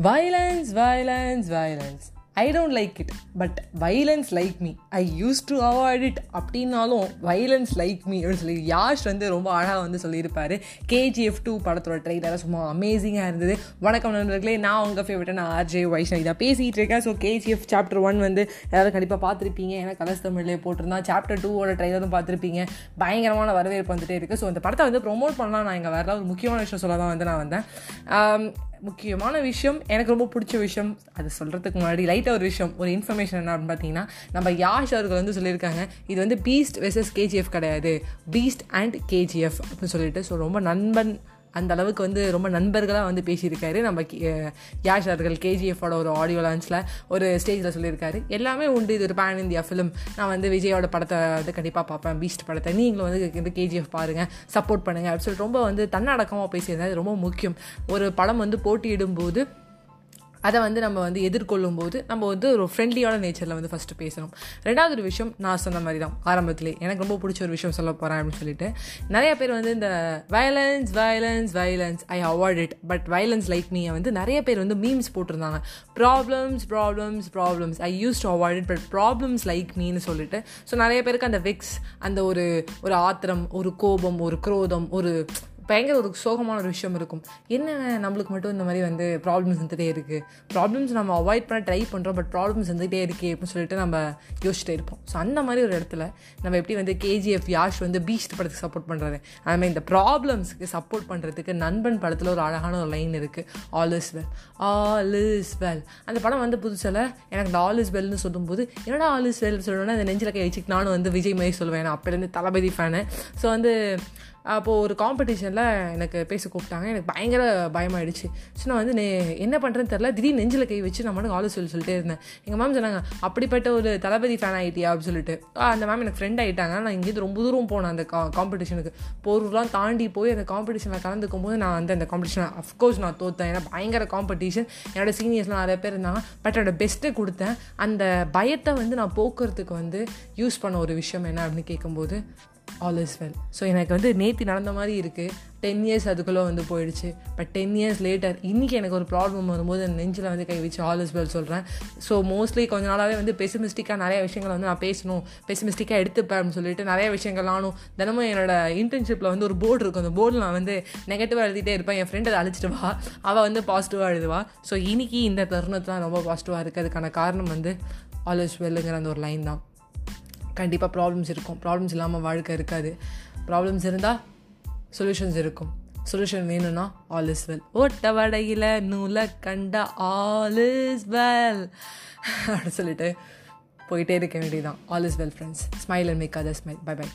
Violence violence violence I don't like it but violence like me I use to avoid it அப்படின்னாலும் violence like me அப்படின்னு சொல்லி யாஷ் வந்து ரொம்ப அழகாக வந்து சொல்லியிருப்பார். கேஜிஎஃப் டூ படத்தோட ட்ரெய்லராக சும்மா அமேசிங்காக இருந்தது. வணக்கம் நண்பர்களே நான் உங்கள் ஃபேவரட் நான் ஆர்ஜே வைஷ்ணவி தான் பேசிகிட்டு இருக்கேன். ஸோ கேஜிஎஃப் சாப்டர் ஒன் வந்து எல்லோரும் கண்டிப்பாக பார்த்துருப்பீங்க. ஏன்னா கலர்ஸ் தமிழ்லேயே போட்டிருந்தான் சாப்டர் டூவோட ட்ரெய்லரும் பார்த்துருப்பீங்க. பயங்கரமான வரவேற்பு வந்துட்டே இருக்குது ஸோ இந்த படத்தை வந்து ப்ரொமோட் பண்ணலாம் நான் இங்கே வரல. ஒரு முக்கியமான விஷயம் சொல்ல தான் வந்து நான் வந்தேன். முக்கியமான விஷயம் எனக்கு ரொம்ப பிடிச்ச விஷயம் அது சொல்கிறதுக்கு முன்னாடி லைட்டாக ஒரு விஷயம் ஒரு இன்ஃபர்மேஷன் என்ன அப்படின்னு பார்த்தீங்கன்னா நம்ம யாஷ் அவர்கள் வந்து சொல்லியிருக்காங்க இது வந்து பீஸ்ட் வெர்சஸ் கேஜிஎஃப் கிடையாது. பீஸ்ட் அண்ட் கேஜிஎஃப் அப்படின்னு சொல்லிட்டு ஸோ ரொம்ப நண்பன் அந்த அளவுக்கு வந்து ரொம்ப நண்பர்களாக வந்து பேசியிருக்காரு. நம்ம யாஷ் அவர்கள் கேஜிஎஃபோட ஒரு ஆடியோ லான்ச்சில் ஒரு ஸ்டேஜில் சொல்லியிருக்காரு. எல்லாமே உண்டு. இது ஒரு பேன் இந்தியா ஃபிலிம் நான் வந்து விஜயோட படத்தை வந்து கண்டிப்பாக பார்ப்பேன். பீஸ்ட் படத்தை. நீங்களும் வந்து இந்த கேஜிஎஃப் பாருங்கள் சப்போர்ட் பண்ணுங்கள் அப்படின்னு சொல்லிட்டு ரொம்ப வந்து தன்னடக்கமாக பேசியிருந்தாரு. ரொம்ப முக்கியம். ஒரு படம் வந்து போட்டியிடும்போது அதை வந்து நம்ம வந்து எதிர்கொள்ளும் போது நம்ம வந்து ஒரு ஃப்ரெண்ட்லியான நேச்சரில் வந்து ஃபஸ்ட்டு பேசணும். ரெண்டாவது ஒரு விஷயம் நான் சொன்ன மாதிரி தான் ஆரம்பத்திலே. எனக்கு ரொம்ப பிடிச்ச ஒரு விஷயம் சொல்ல போகிறேன் அப்படின்னு சொல்லிட்டு. நிறைய பேர் வந்து இந்த violence violence violence I avoid it but violence like மீயை வந்து நிறைய பேர் வந்து மீம்ஸ் போட்டிருந்தாங்க. Problems problems problems I use to avoid it but problems like மீன்னு சொல்லிட்டு. ஸோ நிறைய பேருக்கு அந்த விக்ஸ் அந்த ஒரு ஒரு ஆத்திரம் ஒரு கோபம் ஒரு குரோதம் ஒரு பயங்கர ஒரு சோகமான ஒரு விஷயம் இருக்கும். என்ன நம்மளுக்கு மட்டும் இந்த மாதிரி வந்து ப்ராப்ளம்ஸ் வந்துகிட்டே இருக்குது ப்ராப்ளம்ஸ் நம்ம அவாய்ட் பண்ண ட்ரை பண்ணுறோம் பட் ப்ராப்ளம்ஸ் வந்துகிட்டே இருக்கே அப்படின்னு சொல்லிட்டு நம்ம யோசிச்சுட்டே இருப்போம். ஸோ அந்த மாதிரி ஒரு இடத்துல நம்ம எப்படி வந்து கேஜிஎஃப் யாஷ் வந்து பீஸ்ட் படத்துக்கு சப்போர்ட் பண்ணுறாரு அதுமாதிரி இந்த ப்ராப்ளம்ஸுக்கு சப்போர்ட் பண்ணுறதுக்கு நண்பன் படத்தில் ஒரு அழகான ஒரு லைன் இருக்குது all is well all is well அந்த படம் வந்து புதுசில் எனக்கு இந்த ஆல் இஸ் வெல்னு சொல்லும்போது என்னடா ஆல் இஸ் வெல் சொல்லணும்னா அந்த நெஞ்சில் கை வச்சுக்கு நானும் வந்து விஜய் மாதிரி சொல்லுவேன். நான் அப்போலேருந்து தளபதி ஃபேனு ஸோ வந்து அப்போது ஒரு காம்படிஷன் காம்படிஷனில் எனக்கு பேச கூப்பிட்டாங்க. எனக்கு பயங்கர பயமாயிடுச்சு. ஸோ நான் வந்து நே என்ன பண்ணுறேன்னு தெரில திடீர்னு நெஞ்சில் கை வச்சு நான் மட்டும் ஆலோசனை சொல்லிட்டே இருந்தேன். எங்கள் மேம் சொன்னாங்க அப்படிப்பட்ட ஒரு தளபதி ஃபேன் ஆகிட்டியா அப்படின்னு சொல்லிட்டு. அந்த மேம் எனக்கு ஃப்ரெண்ட் ஆகிட்டாங்க நான் இங்கேருந்து ரொம்ப தூரம் போனேன் அந்த கா காம்படிஷனுக்கு போர்லாம் தாண்டி போய் அந்த காம்படிஷனில் கலந்துக்கும் போது நான் வந்து அந்த காம்படிஷன் அஃப்கோர்ஸ் நான் தோற்றேன் ஏன்னா பயங்கர காம்படிஷன் என்னோடய சீனியர்ஸ்லாம் நிறைய பேர் இருந்தாங்க. பட் என்னோட பெஸ்ட்டை கொடுத்தேன். அந்த பயத்தை வந்து நான் போக்குறதுக்கு வந்து யூஸ் பண்ண ஒரு விஷயம் என்ன அப்படின்னு கேட்கும்போது ஆல் இஸ் வெல் ஸோ எனக்கு வந்து நேற்று நடந்த மாதிரி இருக்குது டென் இயர்ஸ் அதுக்குள்ளே வந்து போயிடுச்சு. பட் டென் இயர்ஸ் லேட்டர் இன்றைக்கி எனக்கு ஒரு ப்ராப்ளம் வரும்போது அந்த நெஞ்சில் வந்து கை வச்சு ஆல் இஸ் வெல் சொல்கிறேன் ஸோ மோஸ்ட்லி கொஞ்ச நாளாகவே வந்து பெசிமிஸ்டிக்காக நிறைய விஷயங்களை வந்து நான் பேசணும். பெசிமிஸ்டிக்காக எடுத்துப்பேன் அப்படின்னு சொல்லிட்டு நிறைய விஷயங்கள் நானும் தினமும் என்னோட இன்டர்ன்ஷிப்பில் வந்து ஒரு போர்டு இருக்கும். அந்த போர்டில் நான் வந்து நெகட்டிவாக எழுதிட்டே இருப்பேன். என் ஃப்ரெண்ட் அதை அழிச்சிட்டு வா. அவள் வந்து பாசிட்டிவாக எழுதுவா. ஸோ இன்றைக்கி இந்த தருணத்தில் ரொம்ப பாசிட்டிவாக இருக்குது அதுக்கான காரணம் வந்து ஆல் இஸ் வெல்லுங்கிற அந்த ஒரு லைன் தான். கண்டிப்பாக ப்ராப்ளம்ஸ் இருக்கும். ப்ராப்ளம்ஸ் இல்லாமல் வாழ்க்கை இருக்காது. ப்ராப்ளம்ஸ் இருந்தால் சொல்யூஷன்ஸ் இருக்கும். சொல்யூஷன் வேணும்னா ஆல் இஸ் வெல் ஓட்ட வடையில் நூலை கண்ட ஆல் இஸ் வெல் அப்படின்னு சொல்லிட்டு போயிட்டே இருக்க வேண்டியதான் all is well friends smile and make other smile bye bye